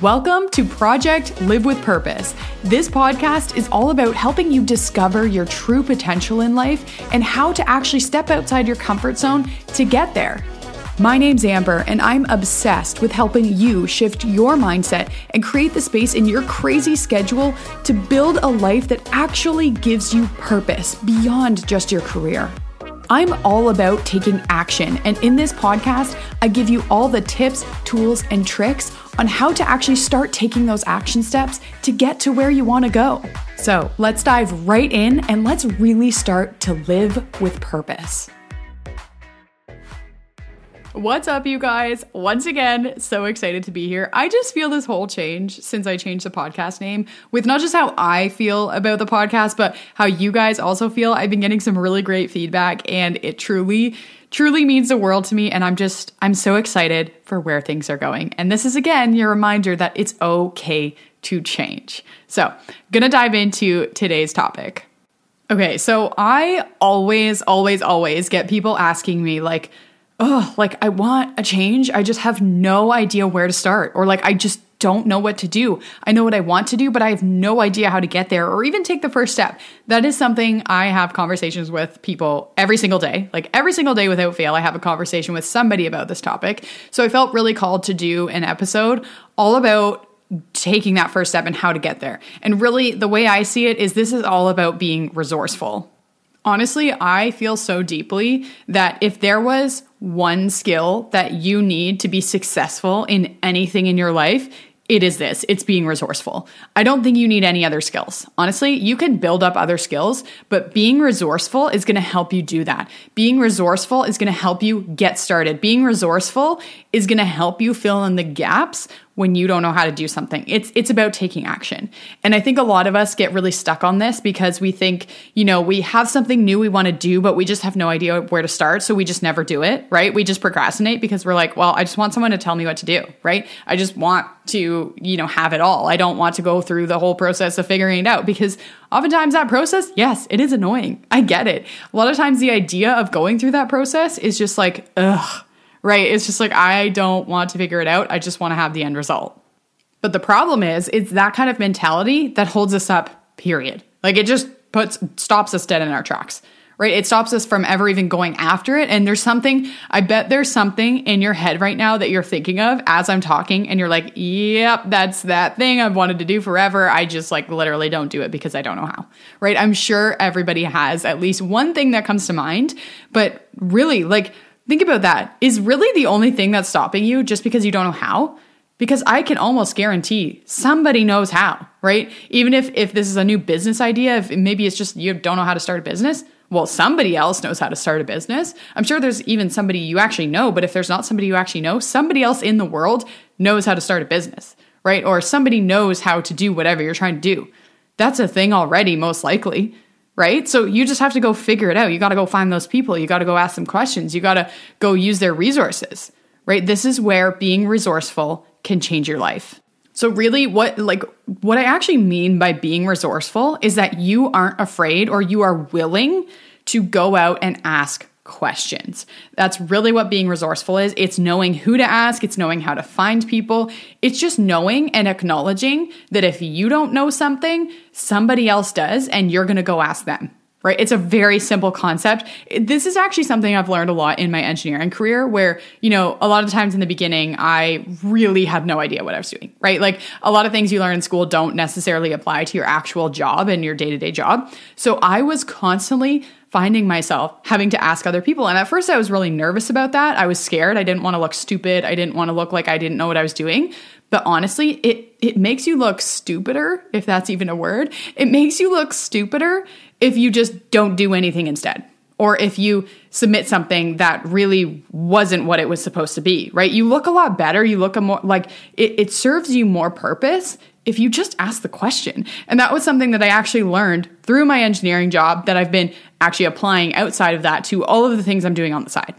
Welcome to Project Live with Purpose. This podcast is all about helping you discover your true potential in life and how to actually step outside your comfort zone to get there. My name's Amber, and I'm obsessed with helping you shift your mindset and create the space in your crazy schedule to build a life that actually gives you purpose beyond just your career. I'm all about taking action, and in this podcast, I give you all the tips, tools, and tricks on how to actually start taking those action steps to get to where you want to go. So let's dive right in and let's really start to live with purpose. What's up, you guys? Once again, so excited to be here. I just feel this whole change since I changed the podcast name with not just how I feel about the podcast, but how you guys also feel. I've been getting some really great feedback, and it truly, truly means the world to me. And I'm just, I'm so excited for where things are going. And this is again your reminder that it's okay to change. So, gonna dive into today's topic. Okay, so I always, always, always get people asking me, like, oh, like I want a change. I just have no idea where to start, or like I just don't know what to do. I know what I want to do, but I have no idea how to get there or even take the first step. That is something I have conversations with people every single day. Like every single day without fail, I have a conversation with somebody about this topic. So I felt really called to do an episode all about taking that first step and how to get there. And really, the way I see it is this is all about being resourceful. Honestly, I feel so deeply that if there was one skill that you need to be successful in anything in your life, it is this it's being resourceful. I don't think you need any other skills. Honestly, you can build up other skills, but being resourceful is going to help you do that. Being resourceful is going to help you get started. Being resourceful is going to help you fill in the gaps when you don't know how to do something. It's it's about taking action. And I think a lot of us get really stuck on this because we think, you know, we have something new we want to do, but we just have no idea where to start, so we just never do it, right? We just procrastinate because we're like, well, I just want someone to tell me what to do, right? I just want to, you know, have it all. I don't want to go through the whole process of figuring it out because oftentimes that process, yes, it is annoying. I get it. A lot of times the idea of going through that process is just like, ugh, right? It's just like, I don't want to figure it out. I just want to have the end result. But the problem is, it's that kind of mentality that holds us up, period. Like it just puts, stops us dead in our tracks, right? It stops us from ever even going after it. And there's something, I bet there's something in your head right now that you're thinking of as I'm talking. And you're like, yep, that's that thing I've wanted to do forever. I just like literally don't do it because I don't know how, right? I'm sure everybody has at least one thing that comes to mind. But really, like, Think about that. Is really the only thing that's stopping you just because you don't know how? Because I can almost guarantee somebody knows how, right? Even if if this is a new business idea, if maybe it's just you don't know how to start a business, well, somebody else knows how to start a business. I'm sure there's even somebody you actually know, but if there's not somebody you actually know, somebody else in the world knows how to start a business, right? Or somebody knows how to do whatever you're trying to do. That's a thing already, most likely right? So you just have to go figure it out. You got to go find those people. You got to go ask them questions. You got to go use their resources, right? This is where being resourceful can change your life. So really what like what I actually mean by being resourceful is that you aren't afraid or you are willing to go out and ask questions. That's really what being resourceful is. It's knowing who to ask, it's knowing how to find people. It's just knowing and acknowledging that if you don't know something, somebody else does, and you're going to go ask them. Right? It's a very simple concept. This is actually something I've learned a lot in my engineering career where, you know, a lot of times in the beginning, I really had no idea what I was doing, right? Like a lot of things you learn in school don't necessarily apply to your actual job and your day to day job. So I was constantly finding myself having to ask other people. And at first, I was really nervous about that. I was scared. I didn't want to look stupid. I didn't want to look like I didn't know what I was doing. But honestly, it it makes you look stupider, if that's even a word. It makes you look stupider if you just don't do anything instead. Or if you submit something that really wasn't what it was supposed to be, right? You look a lot better. You look a more like it, it serves you more purpose if you just ask the question. And that was something that I actually learned through my engineering job that I've been actually applying outside of that to all of the things I'm doing on the side.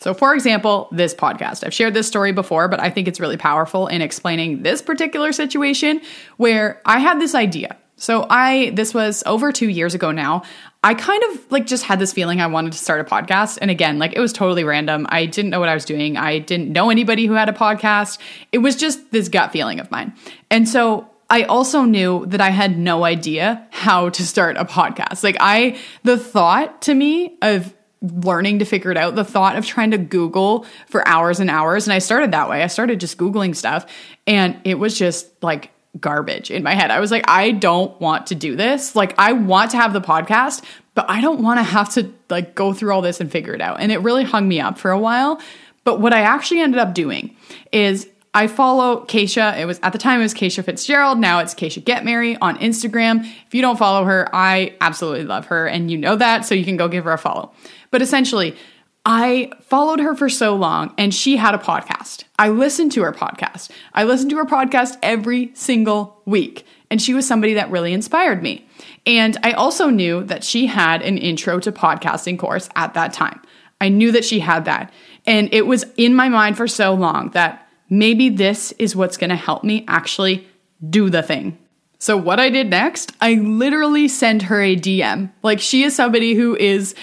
So, for example, this podcast. I've shared this story before, but I think it's really powerful in explaining this particular situation where I had this idea, So I this was over 2 years ago now. I kind of like just had this feeling I wanted to start a podcast and again, like it was totally random. I didn't know what I was doing. I didn't know anybody who had a podcast. It was just this gut feeling of mine. And so I also knew that I had no idea how to start a podcast. Like I the thought to me of learning to figure it out, the thought of trying to Google for hours and hours and I started that way. I started just googling stuff and it was just like garbage in my head. I was like, I don't want to do this. Like, I want to have the podcast, but I don't want to have to like go through all this and figure it out. And it really hung me up for a while. But what I actually ended up doing is I follow Keisha. It was at the time it was Keisha Fitzgerald. Now it's Keisha Get Merry on Instagram. If you don't follow her, I absolutely love her, and you know that, so you can go give her a follow. But essentially, I followed her for so long and she had a podcast. I listened to her podcast. I listened to her podcast every single week. And she was somebody that really inspired me. And I also knew that she had an intro to podcasting course at that time. I knew that she had that. And it was in my mind for so long that maybe this is what's going to help me actually do the thing. So, what I did next, I literally sent her a DM. Like, she is somebody who is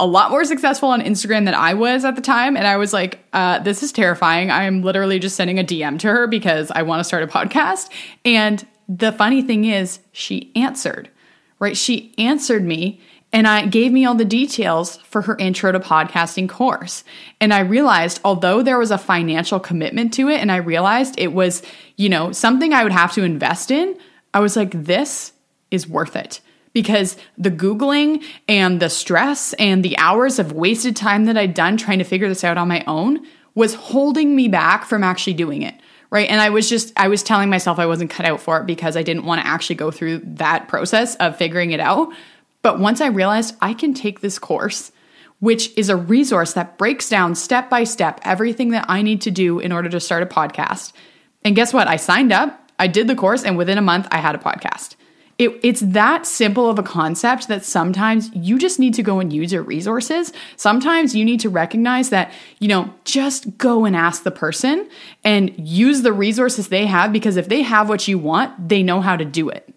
a lot more successful on Instagram than I was at the time. And I was like, uh, this is terrifying. I'm literally just sending a DM to her because I want to start a podcast. And the funny thing is, she answered, right? She answered me and I gave me all the details for her intro to podcasting course. And I realized, although there was a financial commitment to it, and I realized it was, you know, something I would have to invest in, I was like, this is worth it because the Googling and the stress and the hours of wasted time that I'd done trying to figure this out on my own was holding me back from actually doing it. Right. And I was just, I was telling myself I wasn't cut out for it because I didn't want to actually go through that process of figuring it out. But once I realized I can take this course, which is a resource that breaks down step by step everything that I need to do in order to start a podcast. And guess what? I signed up, I did the course, and within a month, I had a podcast. It, it's that simple of a concept that sometimes you just need to go and use your resources. Sometimes you need to recognize that, you know, just go and ask the person and use the resources they have because if they have what you want, they know how to do it.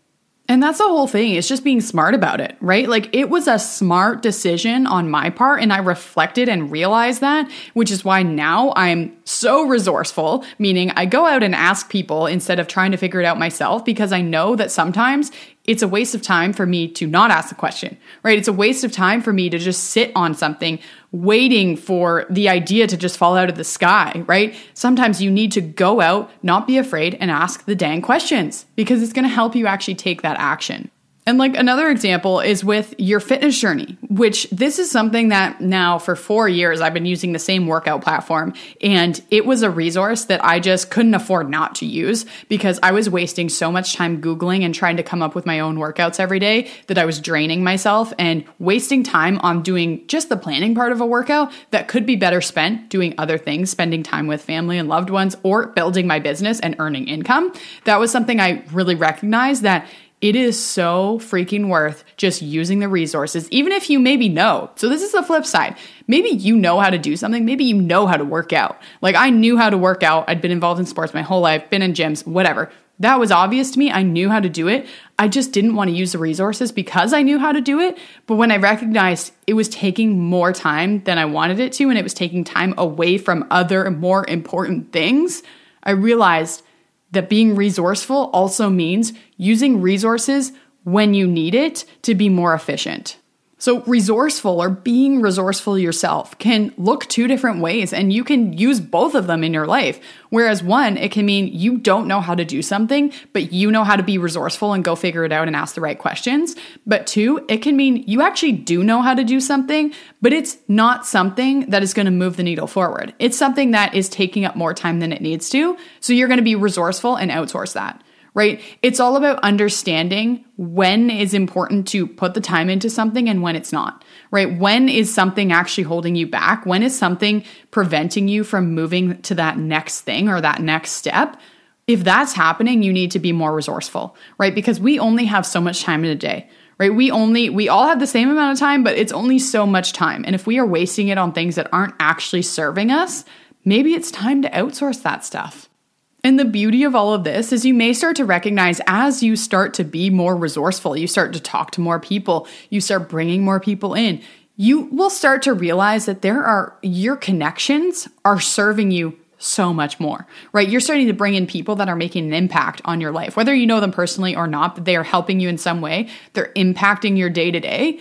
And that's the whole thing. It's just being smart about it, right? Like it was a smart decision on my part. And I reflected and realized that, which is why now I'm so resourceful, meaning I go out and ask people instead of trying to figure it out myself because I know that sometimes it's a waste of time for me to not ask the question, right? It's a waste of time for me to just sit on something waiting for the idea to just fall out of the sky, right? Sometimes you need to go out, not be afraid, and ask the dang questions because it's gonna help you actually take that action. And like another example is with your fitness journey, which this is something that now for four years I've been using the same workout platform. And it was a resource that I just couldn't afford not to use because I was wasting so much time Googling and trying to come up with my own workouts every day that I was draining myself and wasting time on doing just the planning part of a workout that could be better spent doing other things, spending time with family and loved ones, or building my business and earning income. That was something I really recognized that it is so freaking worth just using the resources, even if you maybe know. So, this is the flip side. Maybe you know how to do something, maybe you know how to work out. Like, I knew how to work out. I'd been involved in sports my whole life, been in gyms, whatever. That was obvious to me. I knew how to do it. I just didn't want to use the resources because I knew how to do it. But when I recognized it was taking more time than I wanted it to, and it was taking time away from other more important things, I realized that being resourceful also means using resources when you need it to be more efficient. So, resourceful or being resourceful yourself can look two different ways, and you can use both of them in your life. Whereas, one, it can mean you don't know how to do something, but you know how to be resourceful and go figure it out and ask the right questions. But two, it can mean you actually do know how to do something, but it's not something that is going to move the needle forward. It's something that is taking up more time than it needs to. So, you're going to be resourceful and outsource that right? It's all about understanding when is important to put the time into something and when it's not, right? When is something actually holding you back? When is something preventing you from moving to that next thing or that next step? If that's happening, you need to be more resourceful, right? Because we only have so much time in a day right? We only, we all have the same amount of time, but it's only so much time. And if we are wasting it on things that aren't actually serving us, maybe it's time to outsource that stuff. And the beauty of all of this is you may start to recognize as you start to be more resourceful, you start to talk to more people, you start bringing more people in, you will start to realize that there are your connections are serving you so much more, right? You're starting to bring in people that are making an impact on your life, whether you know them personally or not, but they are helping you in some way. They're impacting your day to day.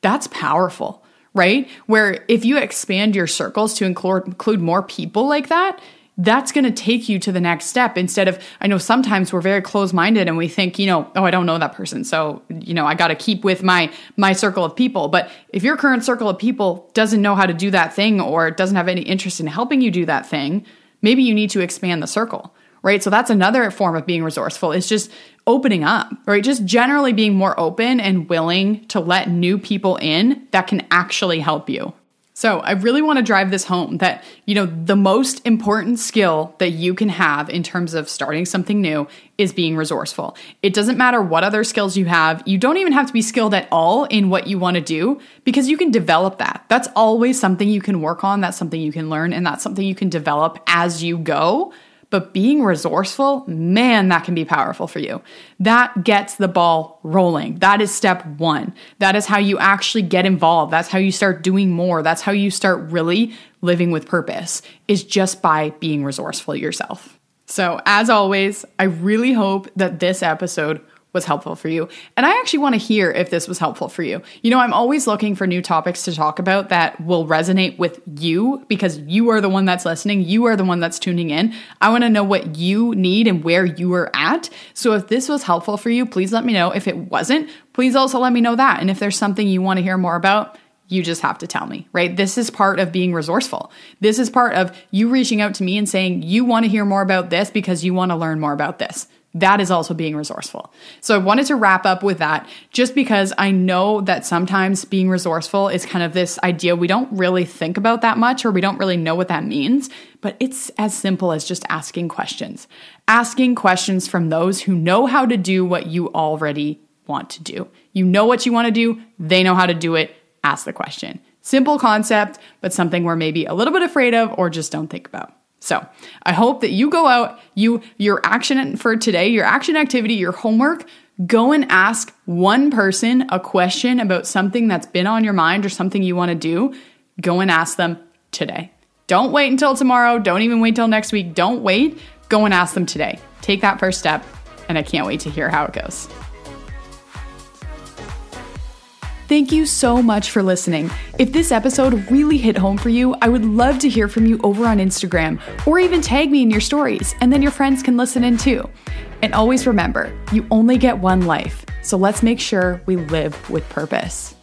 That's powerful, right? Where if you expand your circles to include, include more people like that, that's going to take you to the next step instead of i know sometimes we're very close-minded and we think you know oh i don't know that person so you know i got to keep with my my circle of people. But if your current circle of people doesn't know how to do that thing or doesn't have any interest in helping you do that thing maybe you need to expand the circle right? So that's another form of being resourceful it's just opening up right? Just generally being more open and willing to let new people in that can actually help you so, I really want to drive this home that, you know, the most important skill that you can have in terms of starting something new is being resourceful. It doesn't matter what other skills you have. You don't even have to be skilled at all in what you want to do because you can develop that. That's always something you can work on, that's something you can learn, and that's something you can develop as you go but being resourceful, man, that can be powerful for you. That gets the ball rolling. That is step one. That is how you actually get involved. That's how you start doing more. That's how you start really living with purpose, is just by being resourceful yourself. So, as always, I really hope that this episode was helpful for you. And I actually want to hear if this was helpful for you. You know, I'm always looking for new topics to talk about that will resonate with you because you are the one that's listening. You are the one that's tuning in. I want to know what you need and where you are at. So if this was helpful for you, please let me know. If it wasn't, please also let me know that. And if there's something you want to hear more about, you just have to tell me, right? This is part of being resourceful. This is part of you reaching out to me and saying, you want to hear more about this because you want to learn more about this. That is also being resourceful. So I wanted to wrap up with that just because I know that sometimes being resourceful is kind of this idea we don't really think about that much or we don't really know what that means, but it's as simple as just asking questions. Asking questions from those who know how to do what you already want to do. You know what you want to do, they know how to do it. Ask the question. Simple concept, but something we're maybe a little bit afraid of or just don't think about. So I hope that you go out, you your action for today, your action activity, your homework, go and ask one person a question about something that's been on your mind or something you want to do. Go and ask them today. Don't wait until tomorrow. Don't even wait till next week. Don't wait. Go and ask them today. Take that first step, and I can't wait to hear how it goes. Thank you so much for listening. If this episode really hit home for you, I would love to hear from you over on Instagram or even tag me in your stories, and then your friends can listen in too. And always remember, you only get one life, so let's make sure we live with purpose.